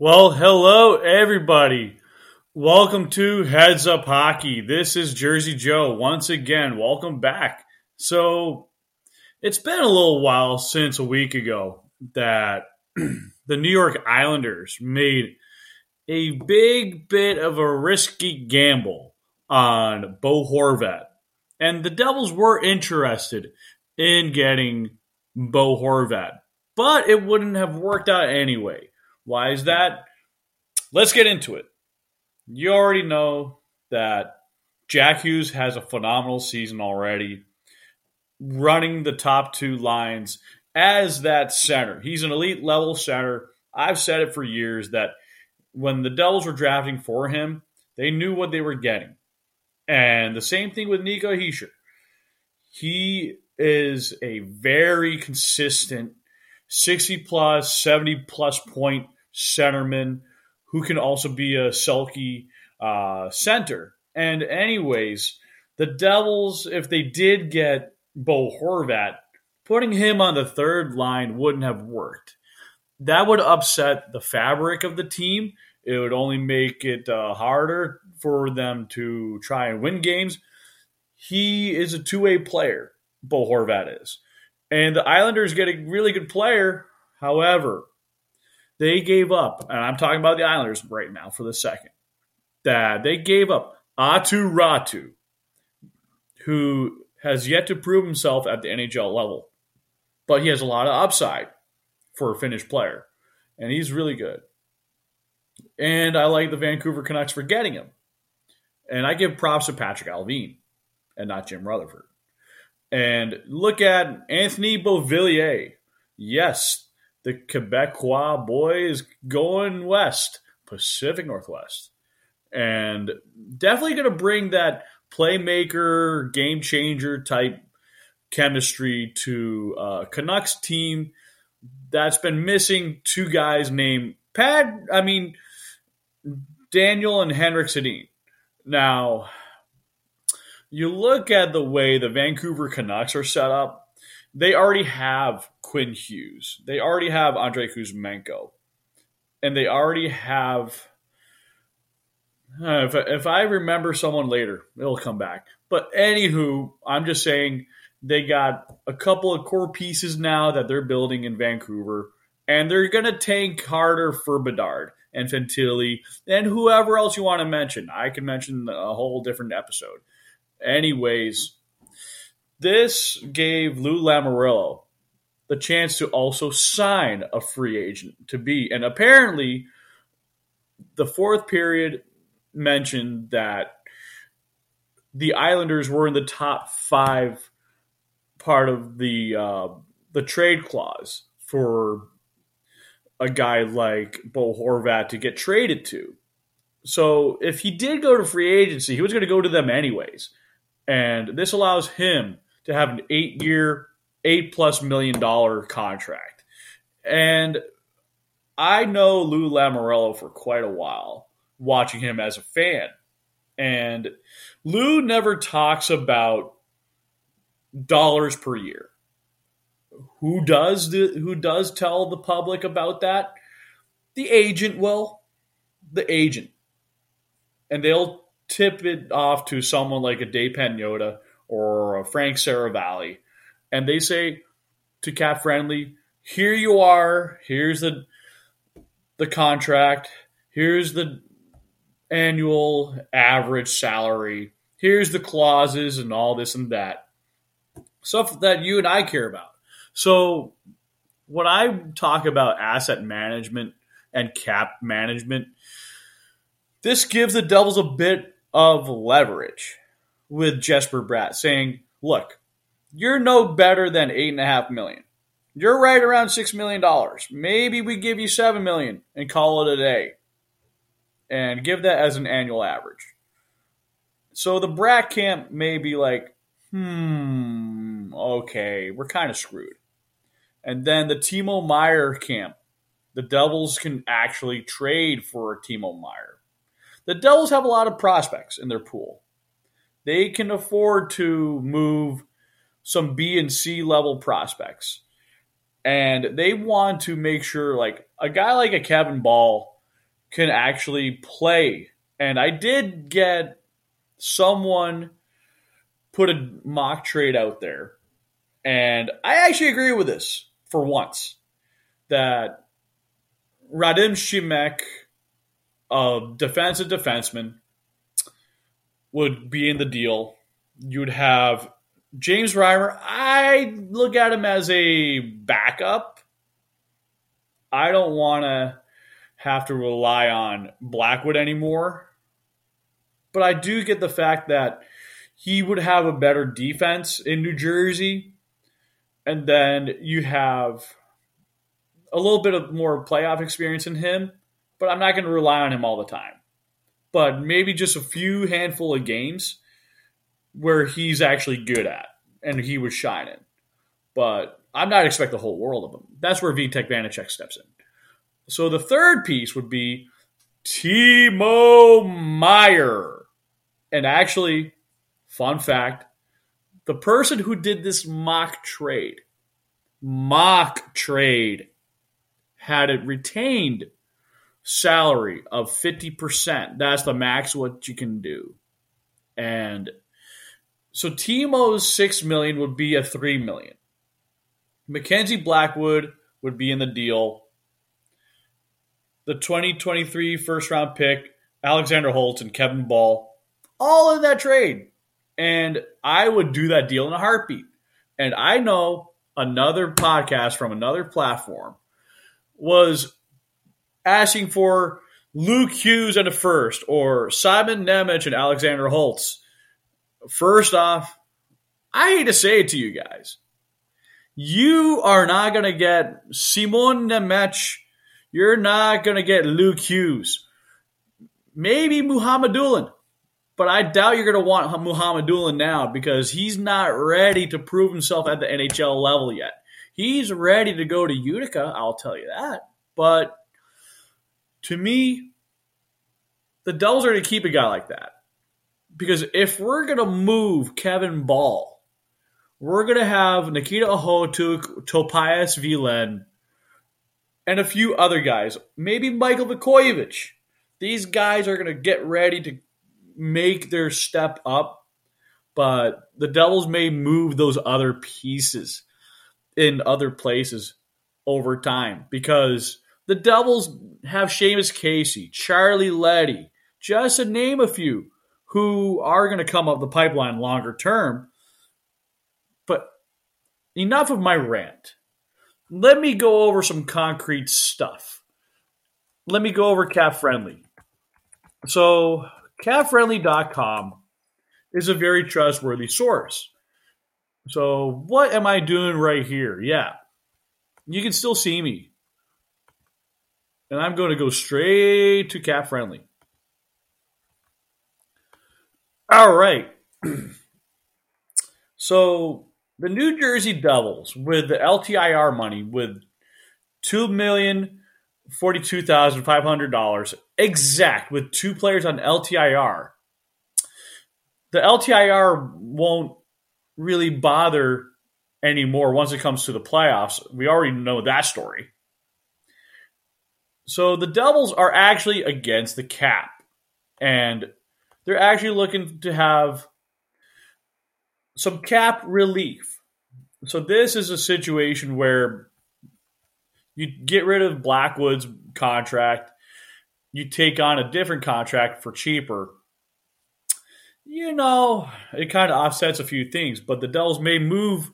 Well, hello, everybody. Welcome to Heads Up Hockey. This is Jersey Joe once again. Welcome back. So, it's been a little while since a week ago that the New York Islanders made a big bit of a risky gamble on Bo Horvat. And the Devils were interested in getting Bo Horvat, but it wouldn't have worked out anyway. Why is that? Let's get into it. You already know that Jack Hughes has a phenomenal season already, running the top two lines as that center. He's an elite level center. I've said it for years that when the Devils were drafting for him, they knew what they were getting. And the same thing with Nico Hischier. He is a very consistent 60 plus, 70 plus point centerman who can also be a sulky uh, center. And, anyways, the Devils, if they did get Bo Horvat, putting him on the third line wouldn't have worked. That would upset the fabric of the team. It would only make it uh, harder for them to try and win games. He is a two way player, Bo Horvat is. And the Islanders get a really good player. However, they gave up, and I'm talking about the Islanders right now for the second, that they gave up Aatu Räty, who has yet to prove himself at the NHL level, but he has a lot of upside for a Finnish player, and he's really good. And I like the Vancouver Canucks for getting him. And I give props to Patrik Allvin and not Jim Rutherford. And look at Anthony Beauvillier. Yes, the Quebecois boy is going west, Pacific Northwest. And definitely going to bring that playmaker, game changer type chemistry to uh, Canucks team that's been missing two guys named Pad. I mean, Daniel and Henrik Sedin. Now, you look at the way the Vancouver Canucks are set up, they already have Quinn Hughes. They already have Andrei Kuzmenko. And they already have. Uh, if, if I remember someone later, it'll come back. But anywho, I'm just saying they got a couple of core pieces now that they're building in Vancouver, and they're going to tank harder for Bedard and Fantilli and whoever else you want to mention. I can mention a whole different episode. Anyways, this gave Lou Lamoriello the chance to also sign a free agent to be. And apparently, the fourth period mentioned that the Islanders were in the top five part of the uh, the trade clause for a guy like Bo Horvat to get traded to. So if he did go to free agency, he was going to go to them anyways. And this allows him to have an eight year, eight plus million dollar contract. And I know Lou Lamoriello for quite a while, watching him as a fan. And Lou never talks about dollars per year. Who does the, who does tell the public about that? The agent will. The agent. And they'll tip it off to someone like a Dave Pagnotta or Frank Seravalli, and they say to Cap Friendly, "Here you are. Here's the the contract. Here's the annual average salary. Here's the clauses and all this and that stuff that you and I care about." So when I talk about asset management and cap management, this gives the Devils a bit of leverage with Jesper Bratt saying, look, you're no better than eight and a half million. You're right around six million dollars. Maybe we give you seven million and call it a day. And give that as an annual average. So the Bratt camp may be like, hmm, okay, we're kind of screwed. And then the Timo Meier camp, the Devils can actually trade for Timo Meier. The Devils have a lot of prospects in their pool they can afford to move some B and C level prospects. And they want to make sure, like a guy like a Kevin Bahl can actually play. And I did get someone put a mock trade out there. And I actually agree with this for once that Radim Simek, a defensive defenseman, would be in the deal. You would have James Reimer. I look at him as a backup. I don't want to have to rely on Blackwood anymore. But I do get the fact that he would have a better defense in New Jersey. And then you have a little bit of more playoff experience in him, but I'm not going to rely on him all the time. But maybe just a few handful of games where he's actually good at and he was shining. But I'm not expecting the whole world of him. That's where Vitek Vanecek steps in. So the third piece would be Timo Meier. And actually, fun fact, the person who did this mock trade, mock trade, had it retained salary of 50%. That's the max what you can do. And so Timo's 6 million would be a 3 million. Mackenzie Blackwood would be in the deal. The 2023 first round pick, Alexander Holtz and Kevin Bahl, all in that trade. And I would do that deal in a heartbeat. And I know another podcast from another platform was asking for Luke Hughes and a first, or Simon Nemec and Alexander Holtz. First off, I hate to say it to you guys. You are not going to get Simon Nemec. You're not going to get Luke Hughes. Maybe Mukhamadullin. But I doubt you're going to want Mukhamadullin now because he's not ready to prove himself at the NHL level yet. He's ready to go to Utica, I'll tell you that. But to me, the Devils are going to keep a guy like that. Because if we're going to move Kevin Bahl, we're going to have Nikita Okhotyuk, Topias Vilen, and a few other guys. Maybe Michael Vukojevic. These guys are going to get ready to make their step up, but the Devils may move those other pieces in other places over time because the Devils have Seamus Casey, Charlie Leddy, just to name a few, who are going to come up the pipeline longer term. But enough of my rant. Let me go over some concrete stuff. Let me go over Cap Friendly. So, capfriendly.com is a very trustworthy source. So, what am I doing right here? Yeah, you can still see me. And I'm going to go straight to Cap Friendly. All right. so, the New Jersey Devils, with the LTIR money, with two million forty-two thousand five hundred dollars exact, with two players on LTIR, the LTIR won't really bother anymore once it comes to the playoffs. We already know that story. So the Devils are actually against the cap, and they're actually looking to have some cap relief. So this is a situation where you get rid of Blackwood's contract, you take on a different contract for cheaper. You know, it kind of offsets a few things, but the Devils may move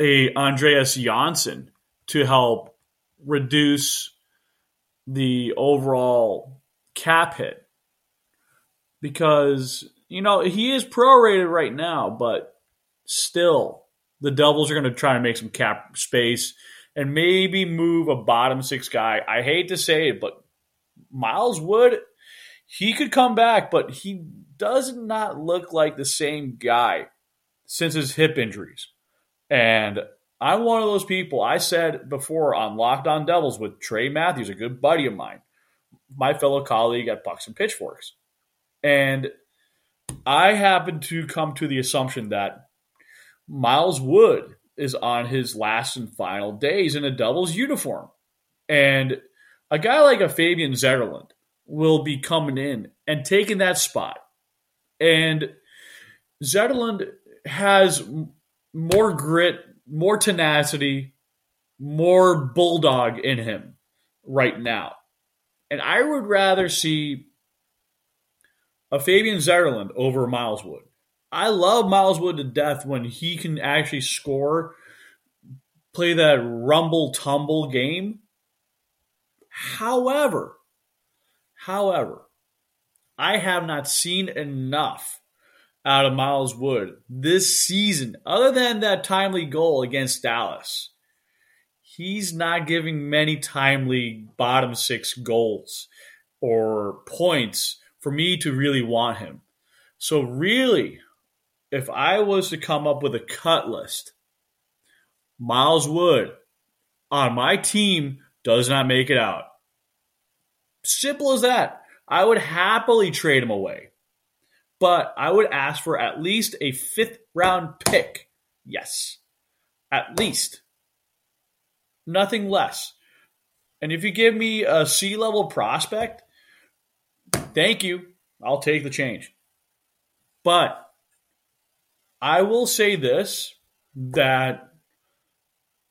a Andreas Johnsson to help reduce the overall cap hit because you know he is prorated right now, but still the Devils are going to try to make some cap space and maybe move a bottom six guy. I hate to say it, but Miles Wood, he could come back, but he does not look like the same guy since his hip injuries. And I'm one of those people. I said before on Locked On Devils with Trey Matthews, a good buddy of mine, my fellow colleague at Pucks and Pitchforks. And I happen to come to the assumption that Miles Wood is on his last and final days in a Devils uniform. And a guy like a Fabian Zetterlund, will be coming in and taking that spot. And Zetterlund has more grit, more tenacity, more bulldog in him right now. And I would rather see a Fabian Zetterlund over Miles Wood. I love Miles Wood to death when he can actually score, play that rumble tumble game. However, however, I have not seen enough out of Miles Wood this season, other than that timely goal against Dallas. He's not giving many timely bottom six goals or points for me to really want him. So, really, if I was to come up with a cut list, Miles Wood on my team does not make it out. Simple as that. I would happily trade him away. But I would ask for at least a fifth round pick. Yes. At least. Nothing less. And if you give me a C level prospect, thank you. I'll take the change. But I will say this that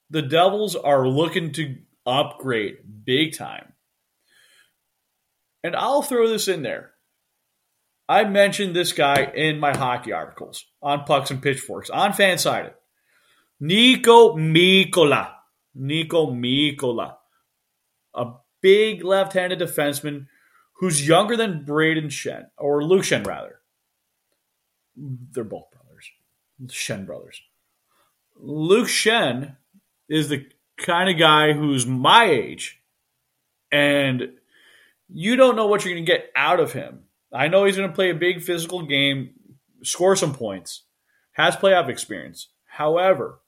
the Devils are looking to upgrade big time. And I'll throw this in there. I mentioned this guy in my hockey articles on Pucks and Pitchforks on Fansided. Niko Mikkola. Niko Mikkola. A big left handed defenseman who's younger than Brayden Schenn, or Luke Schenn, rather. They're both brothers. Schenn brothers. Luke Schenn is the kind of guy who's my age, and you don't know what you're going to get out of him. I know he's going to play a big physical game, score some points, has playoff experience. However,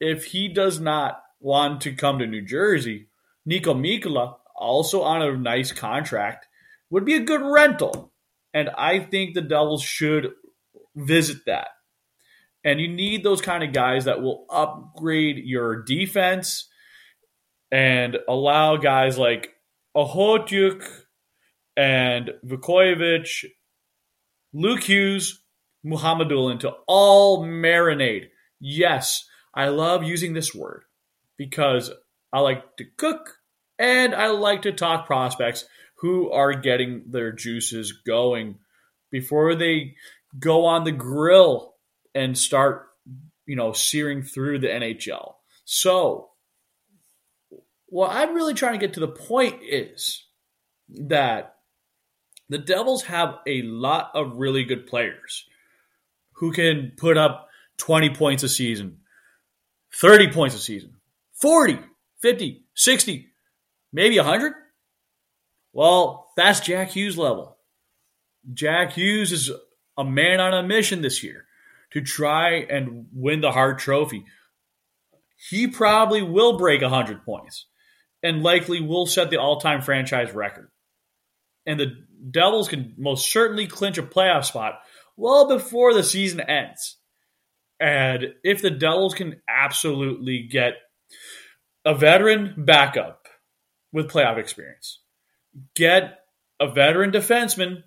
if he does not want to come to New Jersey, Niko Mikkola, also on a nice contract, would be a good rental. And I think the Devils should visit that. And you need those kind of guys that will upgrade your defense and allow guys like Okhotyuk and Vukovic, Luke Hughes, Mukhamadullin to all marinate. Yes, I love using this word because I like to cook and I like to talk prospects who are getting their juices going before they go on the grill and start, you know, searing through the NHL. So, what I'm really trying to get to the point is that the Devils have a lot of really good players who can put up 20 points a season, 30 points a season, 40, 50, 60, maybe 100. Well, that's Jack Hughes level. Jack Hughes is a man on a mission this year to try and win the Hart Trophy. He probably will break 100 points and likely will set the all time franchise record. And the Devils can most certainly clinch a playoff spot well before the season ends. And if the Devils can absolutely get a veteran backup with playoff experience, get a veteran defenseman,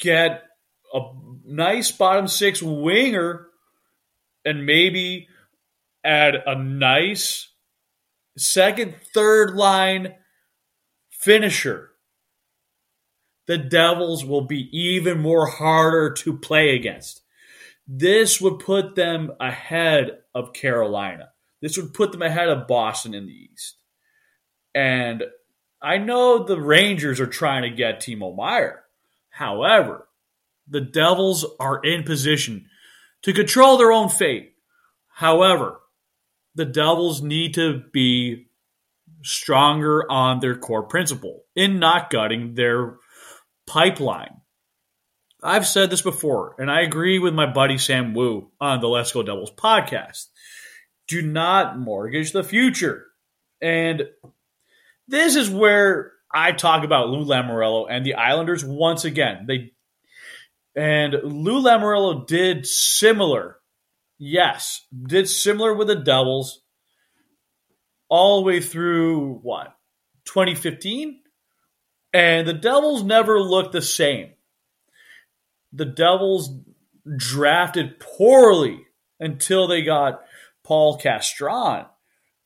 get a nice bottom six winger, and maybe add a nice second, third line finisher the Devils will be even more harder to play against. This would put them ahead of Carolina. This would put them ahead of Boston in the East. And I know the Rangers are trying to get Timo Meier. However, the Devils are in position to control their own fate. However, the Devils need to be stronger on their core principle in not gutting their pipeline. I've said this before, and I agree with my buddy Sam Wu on the Let's Go Devils podcast. Do not mortgage the future. And this is where I talk about Lou Lamoriello and the Islanders once again. They and Lou Lamoriello did similar. Yes, did similar with the Devils all the way through what? 2015? And the Devils never looked the same. The Devils drafted poorly until they got Paul Castron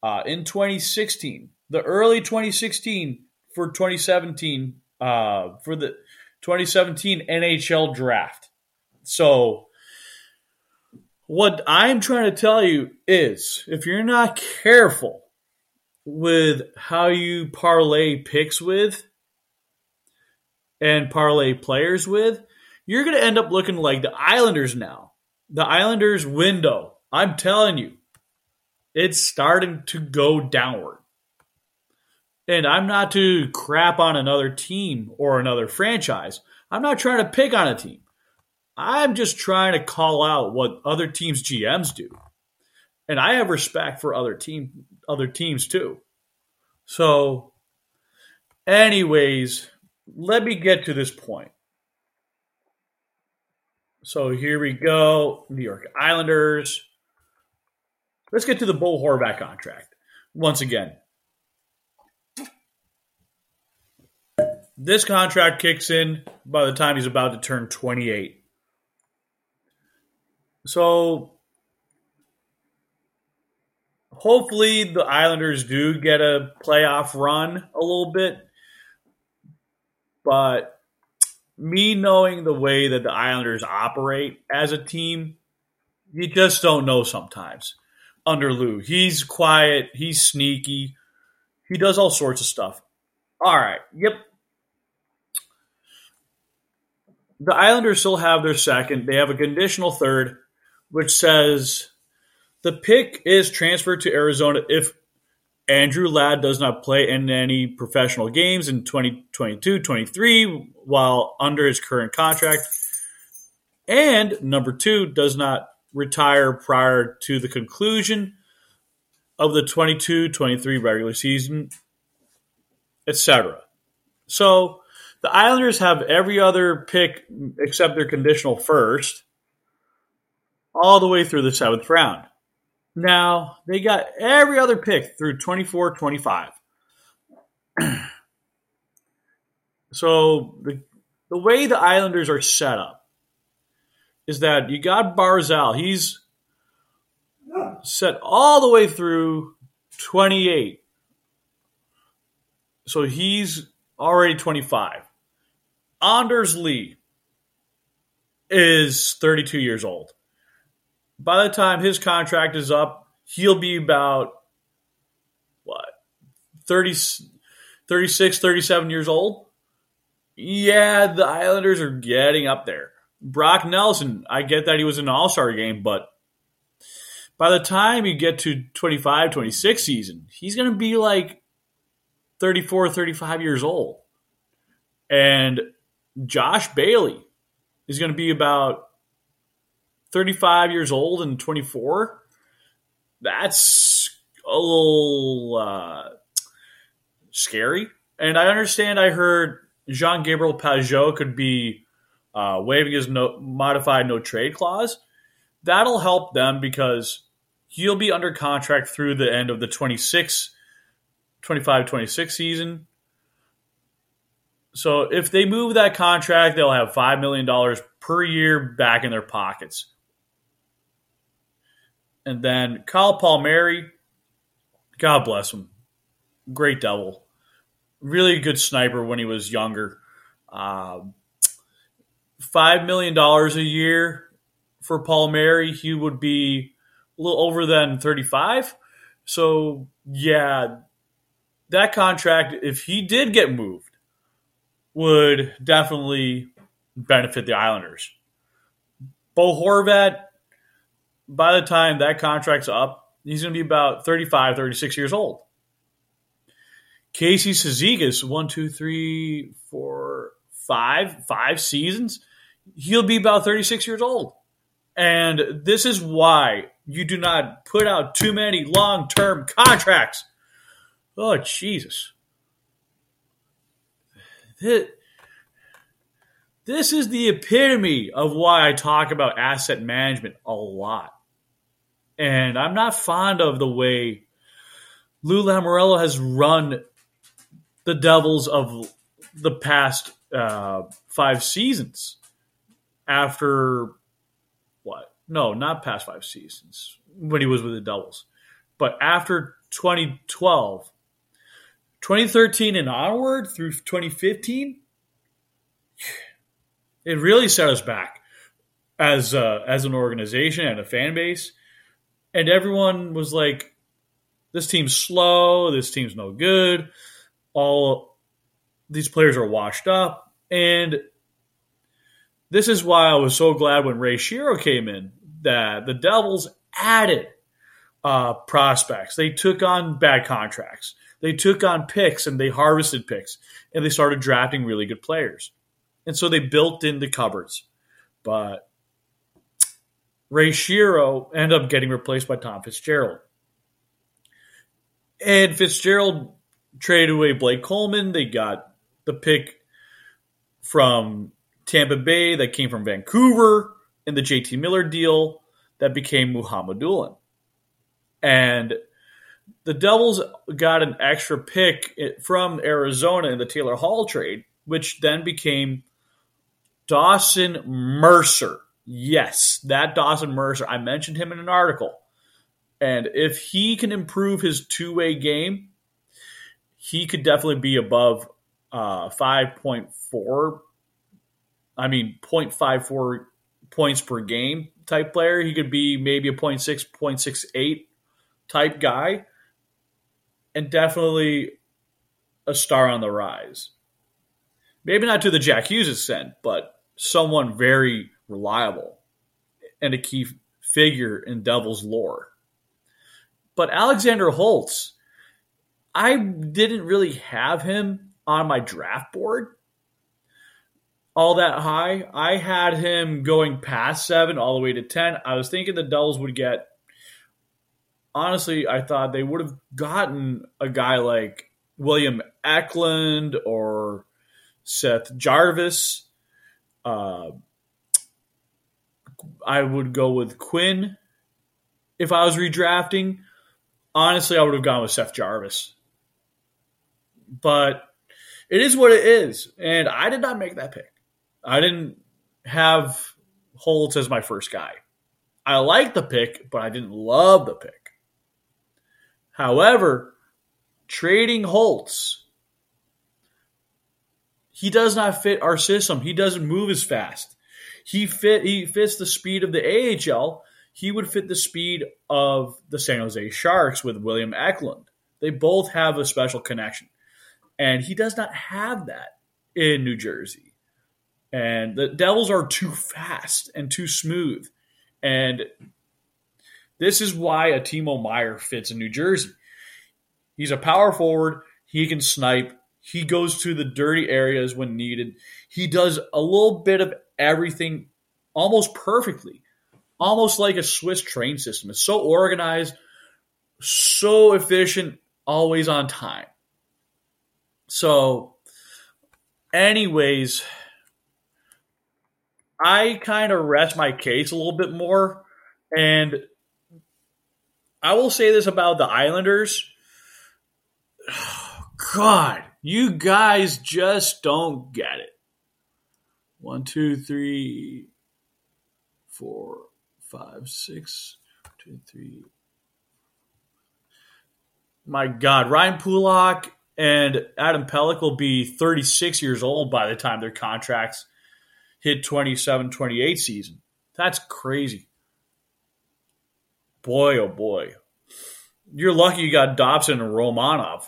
uh, in 2016. The early 2016 for 2017 uh, for the 2017 NHL draft. So what I'm trying to tell you is if you're not careful with how you parlay picks with and parlay players with, you're going to end up looking like the Islanders now. The Islanders window, I'm telling you, it's starting to go downward. And I'm not to crap on another team or another franchise. I'm not trying to pick on a team. I'm just trying to call out what other teams' GMs do. And I have respect for other team other teams too. So anyways, let me get to this point. So here we go. New York Islanders. Let's get to the Bo Horvat contract. Once again, this contract kicks in by the time he's about to turn 28. So hopefully the Islanders do get a playoff run a little bit. But me knowing the way that the Islanders operate as a team, you just don't know sometimes. Under Lou, he's quiet, he's sneaky, he does all sorts of stuff. All right, yep. The Islanders still have their second. They have a conditional third which says the pick is transferred to Arizona if Andrew Ladd does not play in any professional games in 2022 23 while under his current contract. And number two, does not retire prior to the conclusion of the 22 23 regular season, etc. So the Islanders have every other pick except their conditional first all the way through the seventh round. Now, they got every other pick through 24 25. so, the, the way the Islanders are set up is that you got Barzal. He's set all the way through 28. So he's already 25. Anders Lee is 32 years old by the time his contract is up, he'll be about what 30, 36, 37 years old. Yeah, the Islanders are getting up there. Brock Nelson, I get that he was in an All Star game, but by the time you get to 25, 26 season, he's going to be like 34, 35 years old. And Josh Bailey is going to be about 35 years old and 24, that's a little uh, scary. And I understand I heard Jean Gabriel Pageau could be uh, waiving his no, modified no trade clause. That'll help them because he'll be under contract through the end of the 26, 25 26 season. So if they move that contract, they'll have $5 million per year back in their pockets. And then Kyle Palmieri, God bless him. Great devil. Really good sniper when he was younger. Um, $5 million a year for Palmieri, he would be a little over than 35. So, yeah, that contract, if he did get moved, would definitely benefit the Islanders. Bo Horvat, by the time that contract's up, he's going to be about 35, 36 years old. Casey Cizikas, one, two, three, four, five, five seasons. He'll be about 36 years old. And this is why you do not put out too many long term contracts. Oh, Jesus. This is the epitome of why I talk about asset management a lot. And I'm not fond of the way Lou Lamoriello has run the Devils of the past uh, five seasons after what? No, not past five seasons when he was with the Devils, but after 2012, 2013 and onward through 2015, it really set us back as uh, as an organization and a fan base, and everyone was like, "This team's slow. This team's no good. All these players are washed up." And this is why I was so glad when Ray Shero came in that the Devils added uh, prospects. They took on bad contracts. They took on picks and they harvested picks and they started drafting really good players. And so they built in the cupboards. But Ray Shero ended up getting replaced by Tom Fitzgerald. And Fitzgerald traded away Blake Coleman. They got the pick from Tampa Bay that came from Vancouver in the JT Miller deal that became Muhammad And the Devils got an extra pick from Arizona in the Taylor Hall trade, which then became Dawson Mercer. Yes, that Dawson Mercer. I mentioned him in an article. And if he can improve his two way game, he could definitely be above uh, 5.4. I mean, 0.54 points per game type player. He could be maybe a 0.6, 0.68 type guy. And definitely a star on the rise. Maybe not to the Jack Hughes extent, but someone very reliable and a key figure in Devils lore. But Alexander Holtz, I didn't really have him on my draft board all that high. I had him going past seven all the way to 10. I was thinking the Devils would get, honestly, I thought they would have gotten a guy like William Eklund or Seth Jarvis uh, I would go with Quinn if I was redrafting. Honestly, I would have gone with Seth Jarvis. But it is what it is. And I did not make that pick. I didn't have Holtz as my first guy. I liked the pick, but I didn't love the pick. However, trading Holtz he does not fit our system. He doesn't move as fast. He fit he fits the speed of the AHL. He would fit the speed of the San Jose Sharks with William Eklund. They both have a special connection. And he does not have that in New Jersey. And the Devils are too fast and too smooth. And this is why a Timo Meier fits in New Jersey. He's a power forward. He can snipe. He goes to the dirty areas when needed. He does a little bit of everything almost perfectly, almost like a Swiss train system. It's so organized, so efficient, always on time. So, anyways, I kind of rest my case a little bit more. And I will say this about the Islanders. God, you guys just don't get it. One, two, three, four, five, six, two, three. My God, Ryan Pulock and Adam Pelech will be 36 years old by the time their contracts hit 27 28 season. That's crazy. Boy, oh boy. You're lucky you got Dobson and Romanov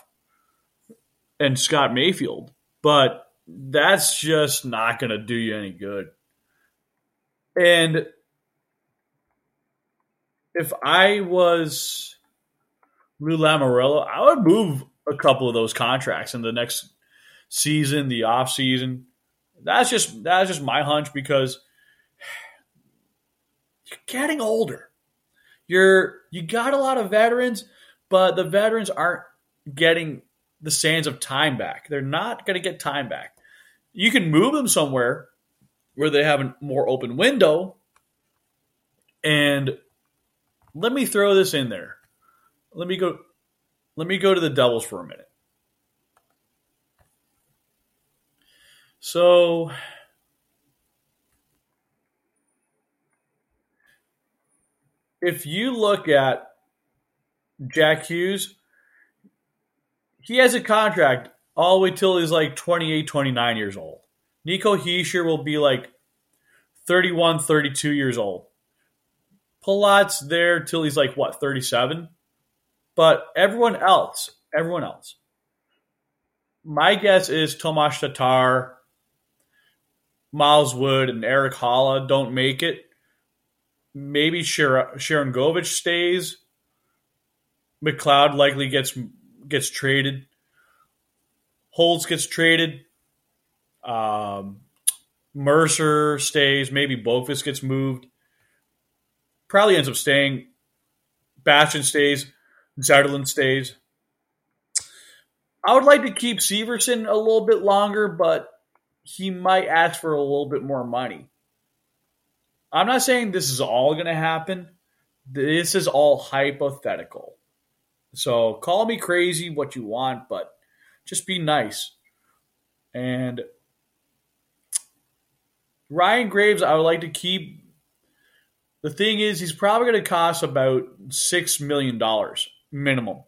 and Scott Mayfield, but that's just not going to do you any good. And if I was Lou Lamoriello, I would move a couple of those contracts in the next season, the off season. That's just that's just my hunch because you're getting older. You're you got a lot of veterans, but the veterans aren't getting the sands of time back. They're not going to get time back. You can move them somewhere where they have a more open window. And let me throw this in there. Let me go let me go to the Devils for a minute. So if you look at Jack Hughes, he has a contract all the way till he's like 28, 29 years old. Nico Hischier will be like 31, 32 years old. Palat's there till he's like, what, 37? But everyone else, everyone else. My guess is Tomas Tatar, Miles Wood, and Erik Haula don't make it. Maybe Sharangovich stays. McLeod likely gets gets traded. Holtz gets traded. Um, Mercer stays. Maybe Boqvist gets moved. Probably ends up staying. Bastian stays. Zetterlund stays. I would like to keep Severson a little bit longer, but he might ask for a little bit more money. I'm not saying this is all going to happen. This is all hypothetical. So call me crazy what you want, but just be nice. And Ryan Graves, I would like to keep. The thing is, he's probably going to cost about $6 million minimum.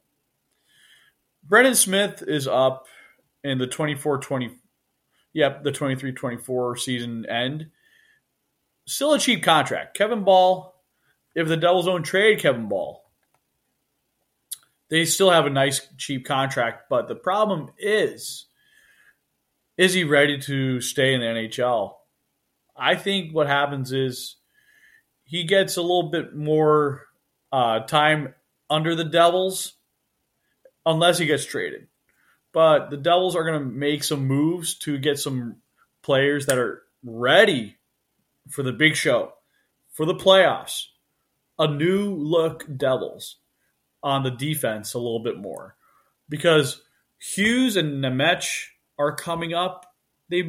Brendan Smith is up in the 24 20, yep, the 23 24 season end. Still a cheap contract. Kevin Bahl, if the Devils don't trade Kevin Bahl, they still have a nice cheap contract. But the problem is, is he ready to stay in the NHL? I think what happens is he gets a little bit more uh, time under the Devils unless he gets traded. But the Devils are going to make some moves to get some players that are ready for the big show, for the playoffs. A new look Devils on the defense a little bit more because Hughes and Nemec are coming up. They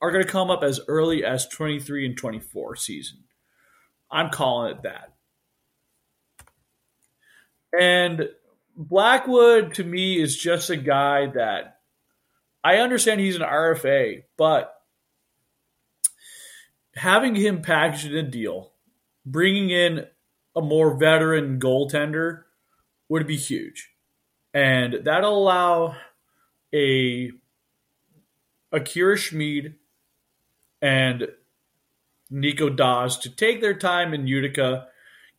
are going to come up as early as 23 and 24 season. I'm calling it that. And Blackwood to me is just a guy that I understand he's an RFA, but having him packaged in a deal, bringing in a more veteran goaltender would be huge. And that'll allow a Akira Schmid and Nico Daws to take their time in Utica,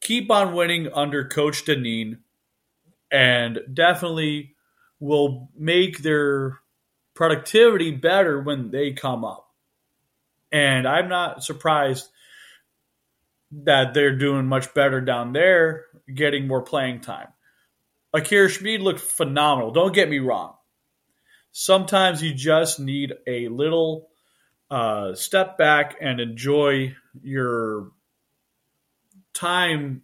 keep on winning under Coach Dineen, and definitely will make their productivity better when they come up. And I'm not surprised that they're doing much better down there, getting more playing time. Akira Schmid looked phenomenal. Don't get me wrong. Sometimes you just need a little uh, step back and enjoy your time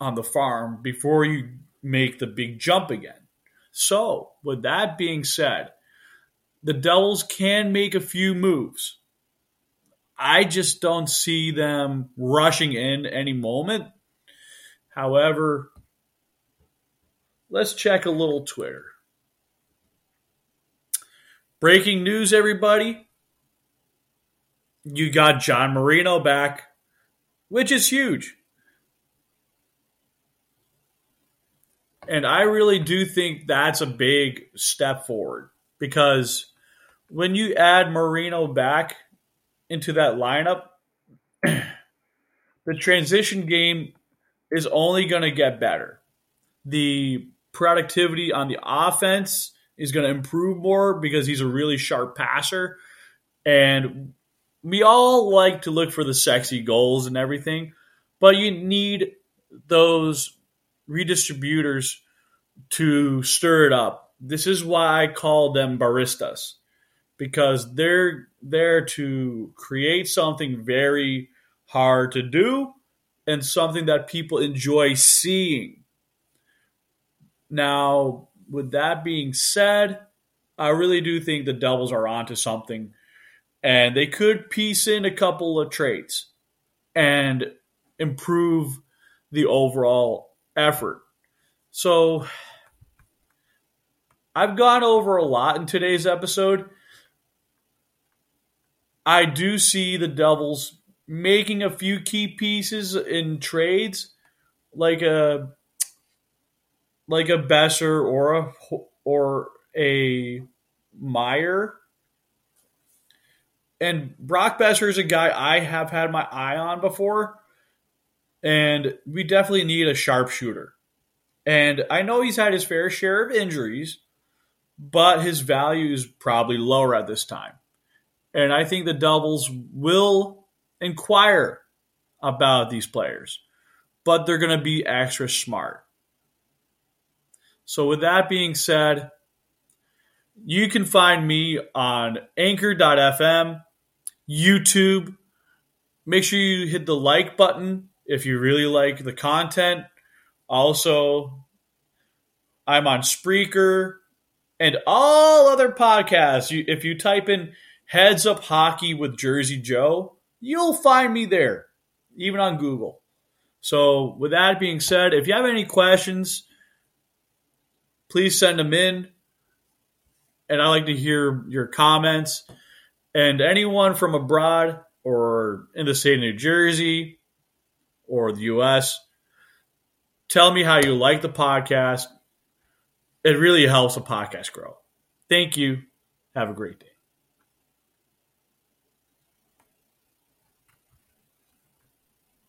on the farm before you make the big jump again. So, with that being said, the Devils can make a few moves. I just don't see them rushing in any moment. However, let's check a little Twitter. Breaking news, everybody. You got John Marino back, which is huge. And I really do think that's a big step forward because when you add Marino back into that lineup, the transition game is only going to get better. The productivity on the offense is going to improve more because he's a really sharp passer. And we all like to look for the sexy goals and everything, but you need those redistributors to stir it up. This is why I call them baristas because they're there to create something very hard to do and something that people enjoy seeing. Now, with that being said, I really do think the Devils are onto something and they could piece in a couple of traits and improve the overall effort. So I've gone over a lot in today's episode. I do see the Devils making a few key pieces in trades, like a like a Boeser or a or a Meier. And Brock Boeser is a guy I have had my eye on before, and we definitely need a sharpshooter. And I know he's had his fair share of injuries, but his value is probably lower at this time. And I think the Devils will inquire about these players, but they're going to be extra smart. So, with that being said, you can find me on anchor.fm, YouTube. Make sure you hit the like button if you really like the content. Also, I'm on Spreaker and all other podcasts. if you type in Heads Up Hockey with Jersey Joe, you'll find me there, even on Google. So, with that being said, if you have any questions, please send them in. And I like to hear your comments. And anyone from abroad or in the state of New Jersey or the U.S., tell me how you like the podcast. It really helps the podcast grow. Thank you. Have a great day.